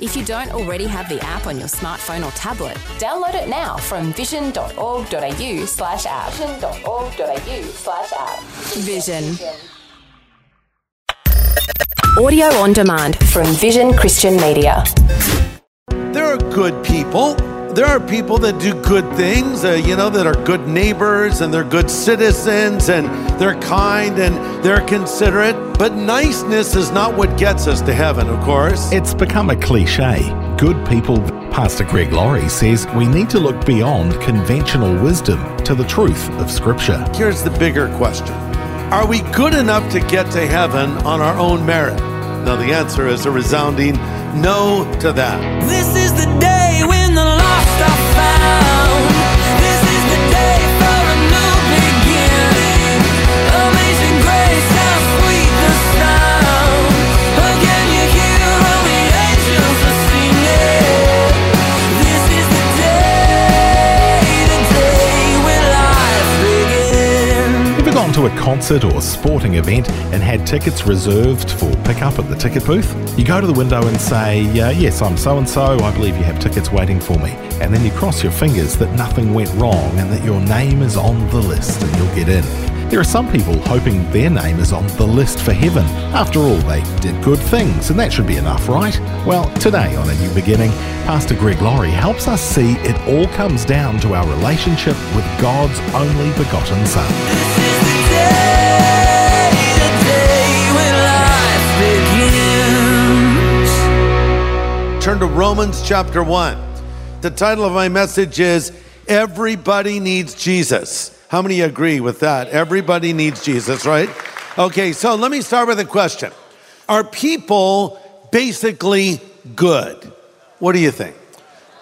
If you don't already have the app on your smartphone or tablet, download it now from vision.org.au slash app. Vision.org.au slash app. Vision. Audio on demand from Vision Christian Media. There are good people. There are people that do good things, uh, you know, that are good neighbors and they're good citizens and they're kind and they're considerate. But niceness is not what gets us to heaven, of course. It's become a cliche. Good people, Pastor Greg Laurie says we need to look beyond conventional wisdom to the truth of Scripture. Here's the bigger question Are we good enough to get to heaven on our own merit? Now, the answer is a resounding no to that. This is the day when concert or sporting event and had tickets reserved for pickup at the ticket booth? You go to the window and say, uh, Yes, I'm so and so, I believe you have tickets waiting for me. And then you cross your fingers that nothing went wrong and that your name is on the list and you'll get in. There are some people hoping their name is on the list for heaven. After all, they did good things, and that should be enough, right? Well, today on A New Beginning, Pastor Greg Laurie helps us see it all comes down to our relationship with God's only begotten Son. Turn to Romans chapter 1. The title of my message is Everybody Needs Jesus. How many agree with that? Everybody needs Jesus, right? Okay, so let me start with a question Are people basically good? What do you think?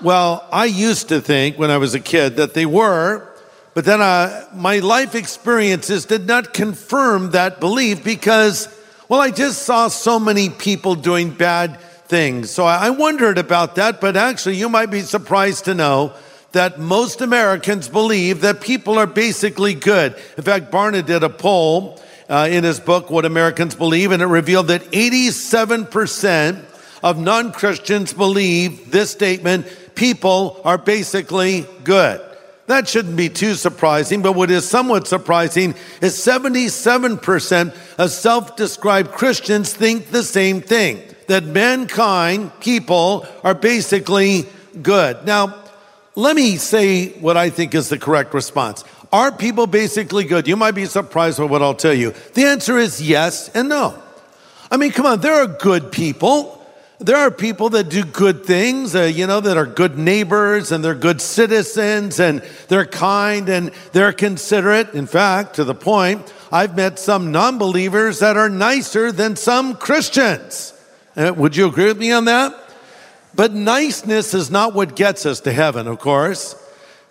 Well, I used to think when I was a kid that they were, but then uh, my life experiences did not confirm that belief because, well, I just saw so many people doing bad things. So I wondered about that, but actually, you might be surprised to know that most Americans believe that people are basically good. In fact, Barna did a poll uh, in his book, What Americans Believe, and it revealed that 87% of non Christians believe this statement people are basically good. That shouldn't be too surprising, but what is somewhat surprising is 77% of self described Christians think the same thing that mankind, people, are basically good. Now, let me say what I think is the correct response. Are people basically good? You might be surprised by what I'll tell you. The answer is yes and no. I mean, come on, there are good people. There are people that do good things, uh, you know, that are good neighbors and they're good citizens and they're kind and they're considerate. In fact, to the point, I've met some non believers that are nicer than some Christians. Uh, would you agree with me on that? But niceness is not what gets us to heaven, of course.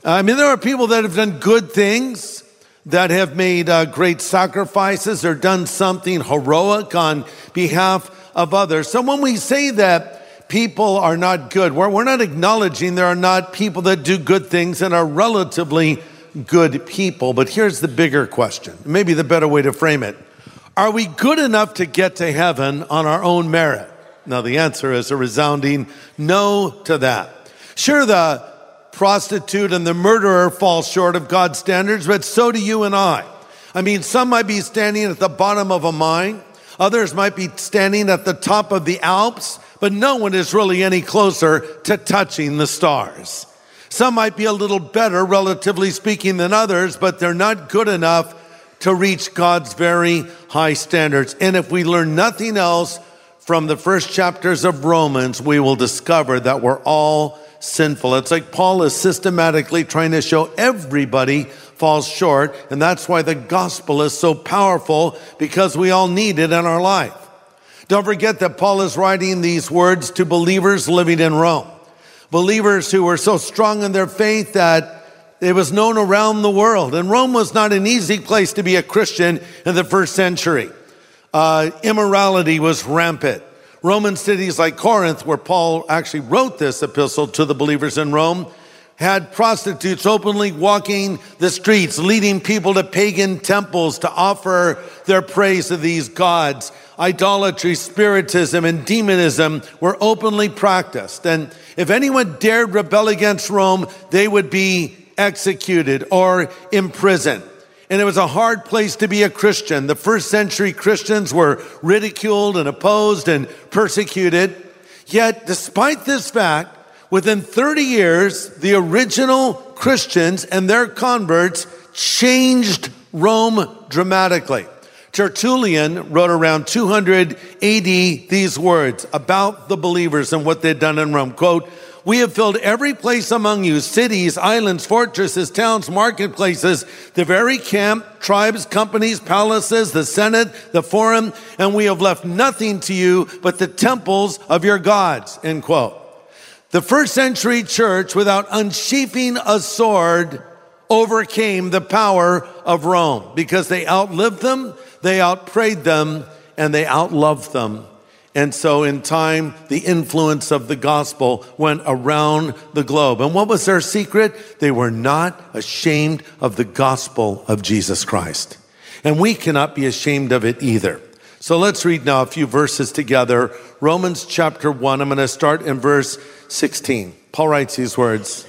I mean, there are people that have done good things, that have made uh, great sacrifices or done something heroic on behalf of others. So when we say that people are not good, we're, we're not acknowledging there are not people that do good things and are relatively good people. But here's the bigger question, maybe the better way to frame it. Are we good enough to get to heaven on our own merit? Now, the answer is a resounding no to that. Sure, the prostitute and the murderer fall short of God's standards, but so do you and I. I mean, some might be standing at the bottom of a mine, others might be standing at the top of the Alps, but no one is really any closer to touching the stars. Some might be a little better, relatively speaking, than others, but they're not good enough to reach God's very high standards. And if we learn nothing else from the first chapters of Romans, we will discover that we're all sinful. It's like Paul is systematically trying to show everybody falls short, and that's why the gospel is so powerful because we all need it in our life. Don't forget that Paul is writing these words to believers living in Rome. Believers who were so strong in their faith that it was known around the world. And Rome was not an easy place to be a Christian in the first century. Uh, immorality was rampant. Roman cities like Corinth, where Paul actually wrote this epistle to the believers in Rome, had prostitutes openly walking the streets, leading people to pagan temples to offer their praise to these gods. Idolatry, spiritism, and demonism were openly practiced. And if anyone dared rebel against Rome, they would be executed or imprisoned. And it was a hard place to be a Christian. The first century Christians were ridiculed and opposed and persecuted. Yet, despite this fact, within 30 years, the original Christians and their converts changed Rome dramatically. Tertullian wrote around 200 AD these words about the believers and what they'd done in Rome. Quote, we have filled every place among you, cities, islands, fortresses, towns, marketplaces, the very camp, tribes, companies, palaces, the senate, the forum, and we have left nothing to you but the temples of your gods, end quote. The first century church, without unsheathing a sword, overcame the power of Rome because they outlived them, they outprayed them, and they outloved them. And so, in time, the influence of the gospel went around the globe. And what was their secret? They were not ashamed of the gospel of Jesus Christ. And we cannot be ashamed of it either. So let's read now a few verses together. Romans chapter 1, I'm going to start in verse 16. Paul writes these words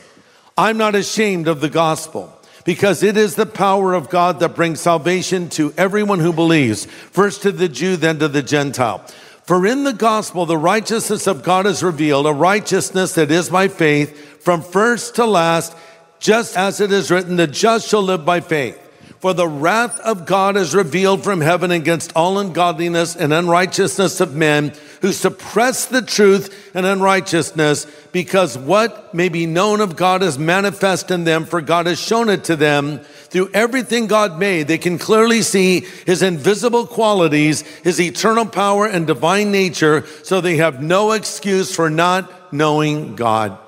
I'm not ashamed of the gospel because it is the power of God that brings salvation to everyone who believes, first to the Jew, then to the Gentile. For in the gospel, the righteousness of God is revealed, a righteousness that is by faith from first to last, just as it is written, the just shall live by faith. For the wrath of God is revealed from heaven against all ungodliness and unrighteousness of men who suppress the truth and unrighteousness, because what may be known of God is manifest in them, for God has shown it to them. Through everything God made, they can clearly see his invisible qualities, his eternal power and divine nature, so they have no excuse for not knowing God.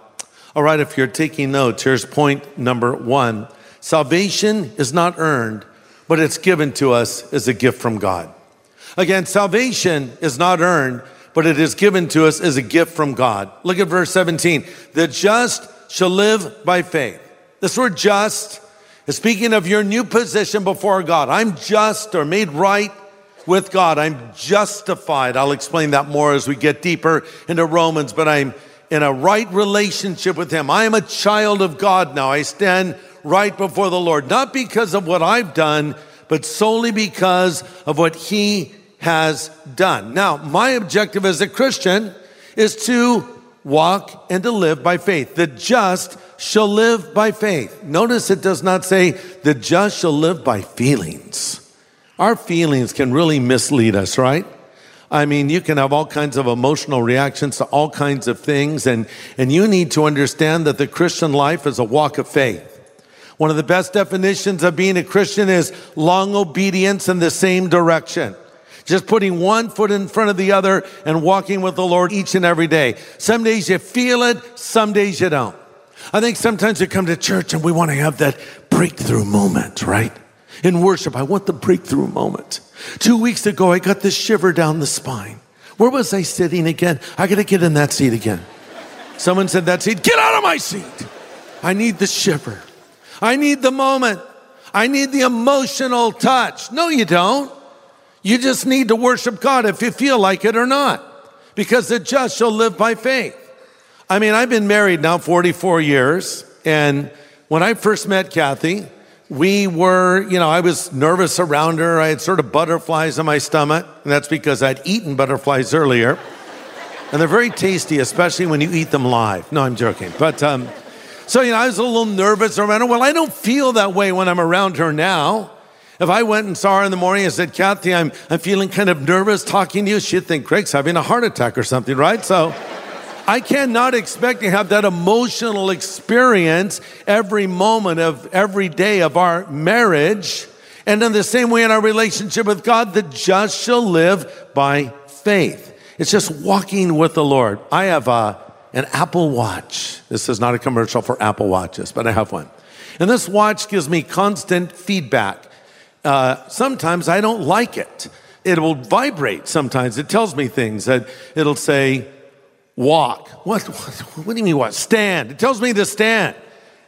All right, if you're taking notes, here's point number one. Salvation is not earned, but it's given to us as a gift from God. Again, salvation is not earned, but it is given to us as a gift from God. Look at verse 17. The just shall live by faith. This word just is speaking of your new position before God. I'm just or made right with God. I'm justified. I'll explain that more as we get deeper into Romans, but I'm in a right relationship with Him. I am a child of God now. I stand right before the Lord, not because of what I've done, but solely because of what He has done. Now, my objective as a Christian is to walk and to live by faith. The just shall live by faith. Notice it does not say the just shall live by feelings. Our feelings can really mislead us, right? I mean, you can have all kinds of emotional reactions to all kinds of things, and, and you need to understand that the Christian life is a walk of faith. One of the best definitions of being a Christian is long obedience in the same direction. Just putting one foot in front of the other and walking with the Lord each and every day. Some days you feel it, some days you don't. I think sometimes we come to church and we want to have that breakthrough moment, right? In worship, I want the breakthrough moment. Two weeks ago, I got this shiver down the spine. Where was I sitting again? I got to get in that seat again. Someone said that seat, get out of my seat. I need the shiver. I need the moment. I need the emotional touch. No, you don't. You just need to worship God if you feel like it or not, because the just shall live by faith. I mean, I've been married now 44 years, and when I first met Cathe, we were, you know, I was nervous around her. I had sort of butterflies in my stomach, and that's because I'd eaten butterflies earlier. And they're very tasty, especially when you eat them live. No, I'm joking. But um, so, you know, I was a little nervous around her. Well, I don't feel that way when I'm around her now. If I went and saw her in the morning and said, Cathe, I'm, I'm feeling kind of nervous talking to you, she'd think Greg's having a heart attack or something, right? So I cannot expect to have that emotional experience every moment of every day of our marriage. And in the same way in our relationship with God, the just shall live by faith. It's just walking with the Lord. I have a, an Apple Watch. This is not a commercial for Apple Watches, but I have one. And this watch gives me constant feedback. Uh, sometimes I don't like it. It will vibrate sometimes. It tells me things that it'll say, walk. What, what, what do you mean, what? Stand. It tells me to stand.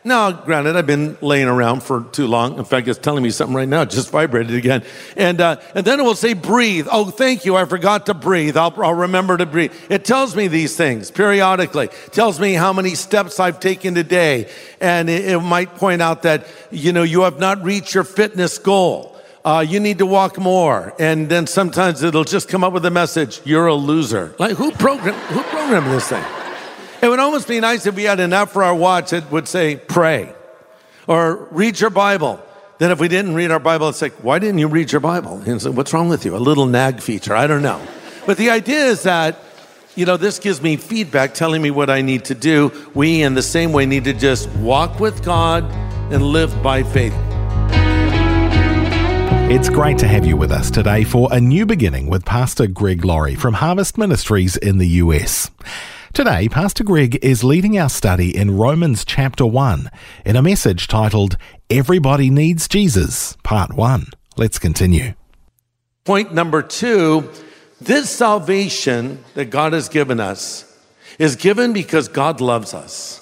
Now, granted, I've been laying around for too long. In fact, it's telling me something right now. It just vibrated again. And, uh, and then it will say breathe. Oh, thank you. I forgot to breathe. I'll, I'll remember to breathe. It tells me these things periodically. It tells me how many steps I've taken today. And it, it might point out that, you know, you have not reached your fitness goal. Uh, you need to walk more. And then sometimes it'll just come up with a message, you're a loser. Like, who, program, who programmed this thing? It would almost be nice if we had an app for our watch that would say, pray or read your Bible. Then if we didn't read our Bible, it's like, why didn't you read your Bible? And so, what's wrong with you? A little nag feature. I don't know. But the idea is that, you know, this gives me feedback telling me what I need to do. We, in the same way, need to just walk with God and live by faith. It's great to have you with us today for a new beginning with Pastor Greg Laurie from Harvest Ministries in the US. Today, Pastor Greg is leading our study in Romans chapter 1 in a message titled Everybody Needs Jesus, Part 1. Let's continue. Point number two this salvation that God has given us is given because God loves us.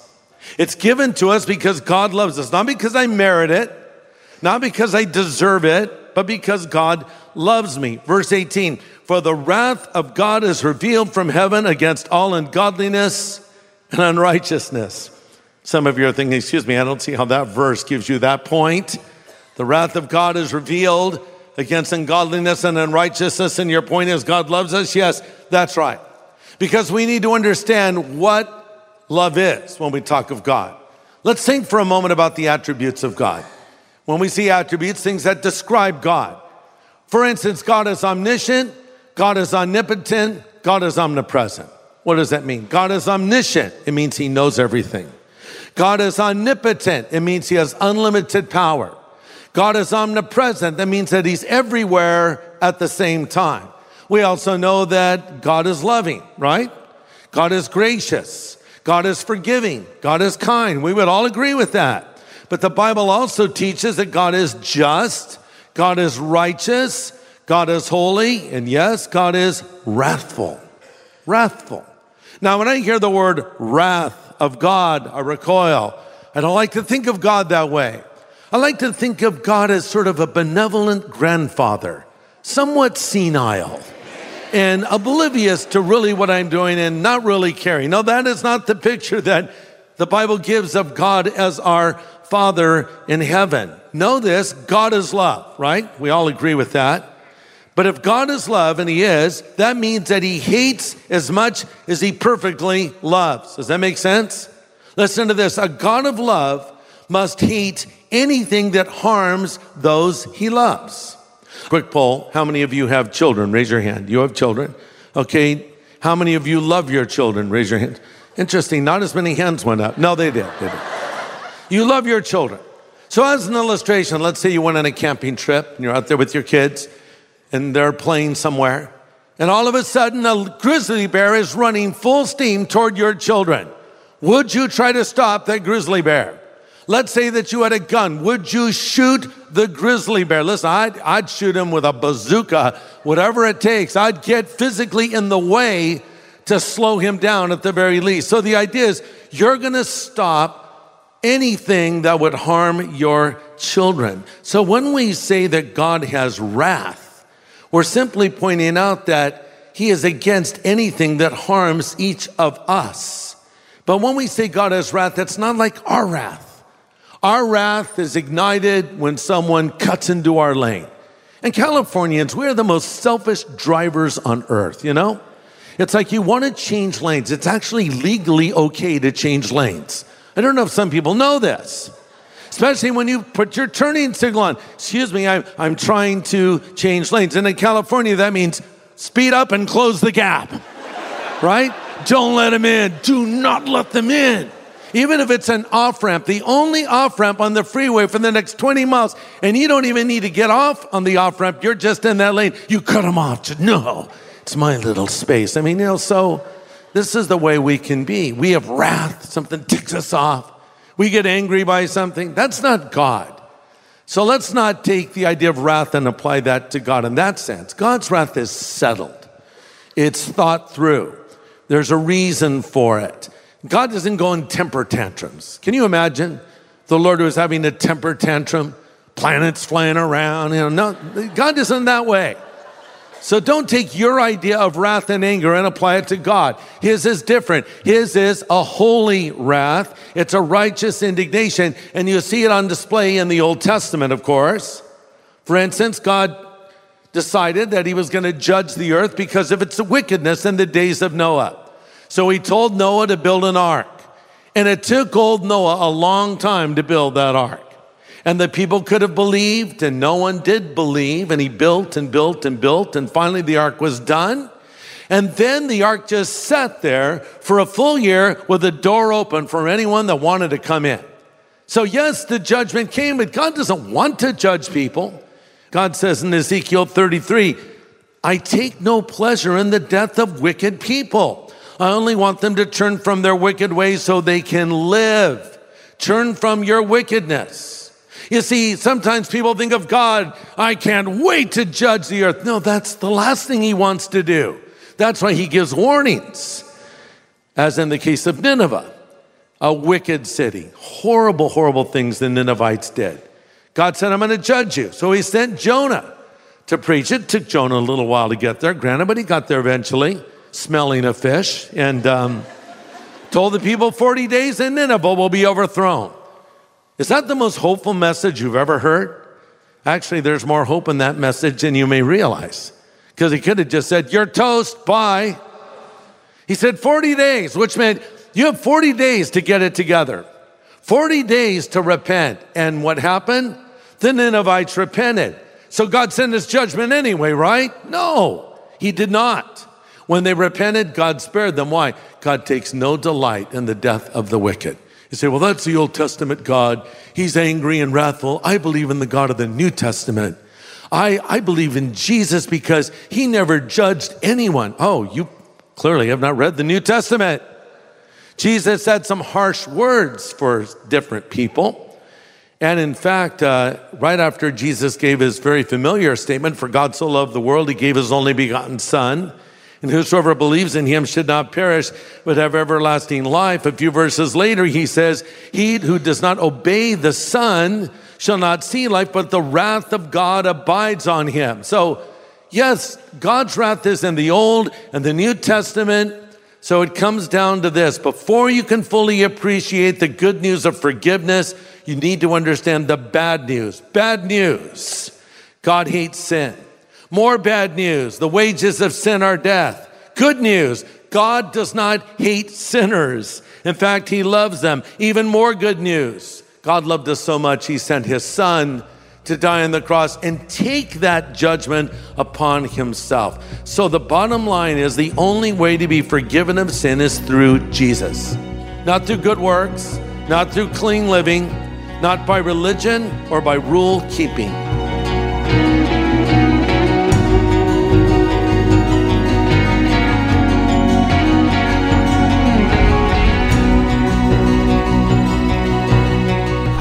It's given to us because God loves us, not because I merit it, not because I deserve it, but because God loves me. Verse 18 For the wrath of God is revealed from heaven against all ungodliness and unrighteousness. Some of you are thinking, excuse me, I don't see how that verse gives you that point. The wrath of God is revealed against ungodliness and unrighteousness, and your point is God loves us? Yes, that's right. Because we need to understand what love is when we talk of God. Let's think for a moment about the attributes of God. When we see attributes, things that describe God. For instance, God is omniscient, God is omnipotent, God is omnipresent. What does that mean? God is omniscient, it means he knows everything. God is omnipotent, it means he has unlimited power. God is omnipresent, that means that he's everywhere at the same time. We also know that God is loving, right? God is gracious. God is forgiving. God is kind. We would all agree with that. But the Bible also teaches that God is just, God is righteous, God is holy, and yes, God is wrathful. Wrathful. Now, when I hear the word wrath of God, I recoil. I don't like to think of God that way. I like to think of God as sort of a benevolent grandfather, somewhat senile and oblivious to really what I'm doing and not really caring. No, that is not the picture that the Bible gives of God as our Father in heaven. Know this God is love, right? We all agree with that. But if God is love, and He is, that means that He hates as much as He perfectly loves. Does that make sense? Listen to this a God of love must hate anything that harms those He loves. Quick poll How many of you have children? Raise your hand. You have children? Okay. How many of you love your children? Raise your hand. Interesting. Not as many hands went up. No, they did. They did. You love your children. So, as an illustration, let's say you went on a camping trip and you're out there with your kids and they're playing somewhere, and all of a sudden a grizzly bear is running full steam toward your children. Would you try to stop that grizzly bear? Let's say that you had a gun. Would you shoot the grizzly bear? Listen, I'd, I'd shoot him with a bazooka, whatever it takes. I'd get physically in the way to slow him down at the very least. So the idea is you're going to stop anything that would harm your children. So when we say that God has wrath, we're simply pointing out that he is against anything that harms each of us. But when we say God has wrath, that's not like our wrath. Our wrath is ignited when someone cuts into our lane. And Californians, we're the most selfish drivers on earth, you know? It's like you want to change lanes. It's actually legally okay to change lanes. I don't know if some people know this, especially when you put your turning signal on. Excuse me, I'm, I'm trying to change lanes. And in California, that means speed up and close the gap, right? Don't let them in. Do not let them in. Even if it's an off ramp, the only off ramp on the freeway for the next 20 miles, and you don't even need to get off on the off ramp, you're just in that lane. You cut them off. No, it's my little space. I mean, you know, so this is the way we can be. We have wrath, something ticks us off. We get angry by something. That's not God. So let's not take the idea of wrath and apply that to God in that sense. God's wrath is settled, it's thought through, there's a reason for it. God doesn't go in temper tantrums. Can you imagine the Lord was having a temper tantrum, planets flying around? You know, no, God isn't that way. So don't take your idea of wrath and anger and apply it to God. His is different. His is a holy wrath. It's a righteous indignation. And you see it on display in the Old Testament, of course. For instance, God decided that he was going to judge the earth because of its wickedness in the days of Noah. So he told Noah to build an ark. And it took old Noah a long time to build that ark. And the people could have believed, and no one did believe. And he built and built and built, and finally the ark was done. And then the ark just sat there for a full year with the door open for anyone that wanted to come in. So, yes, the judgment came, but God doesn't want to judge people. God says in Ezekiel 33, I take no pleasure in the death of wicked people. I only want them to turn from their wicked ways so they can live. Turn from your wickedness. You see, sometimes people think of God, I can't wait to judge the earth. No, that's the last thing he wants to do. That's why he gives warnings, as in the case of Nineveh, a wicked city. Horrible, horrible things the Ninevites did. God said, I'm going to judge you. So he sent Jonah to preach. It took Jonah a little while to get there, granted, but he got there eventually, smelling a fish, and um, told the people 40 days and Nineveh will be overthrown. Is that the most hopeful message you've ever heard? Actually, there's more hope in that message than you may realize. Because he could have just said, You're toast, bye. He said 40 days, which meant you have 40 days to get it together, 40 days to repent. And what happened? The Ninevites repented. So God sent his judgment anyway, right? No, he did not. When they repented, God spared them. Why? God takes no delight in the death of the wicked. You say, well, that's the Old Testament God. He's angry and wrathful. I believe in the God of the New Testament. I, I believe in Jesus because he never judged anyone. Oh, you clearly have not read the New Testament. Jesus had some harsh words for different people. And in fact, uh, right after Jesus gave his very familiar statement, For God so loved the world, he gave his only begotten Son and whosoever believes in him should not perish, but have everlasting life. A few verses later, he says, He who does not obey the Son shall not see life, but the wrath of God abides on him. So, yes, God's wrath is in the Old and the New Testament. So it comes down to this before you can fully appreciate the good news of forgiveness, you need to understand the bad news. Bad news God hates sin. More bad news. The wages of sin are death. Good news. God does not hate sinners. In fact, he loves them. Even more good news. God loved us so much, he sent his son to die on the cross and take that judgment upon himself. So the bottom line is the only way to be forgiven of sin is through Jesus. Not through good works, not through clean living, not by religion or by rule keeping.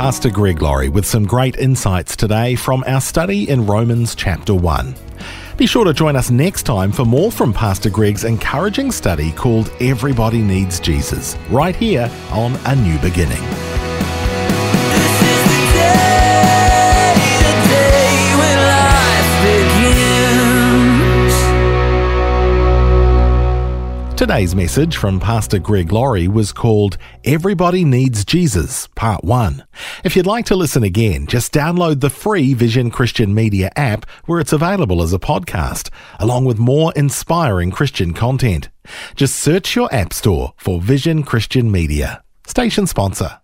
Pastor Greg Laurie with some great insights today from our study in Romans chapter 1. Be sure to join us next time for more from Pastor Greg's encouraging study called Everybody Needs Jesus, right here on A New Beginning. Today's message from Pastor Greg Laurie was called Everybody Needs Jesus, Part 1. If you'd like to listen again, just download the free Vision Christian Media app where it's available as a podcast, along with more inspiring Christian content. Just search your app store for Vision Christian Media. Station sponsor.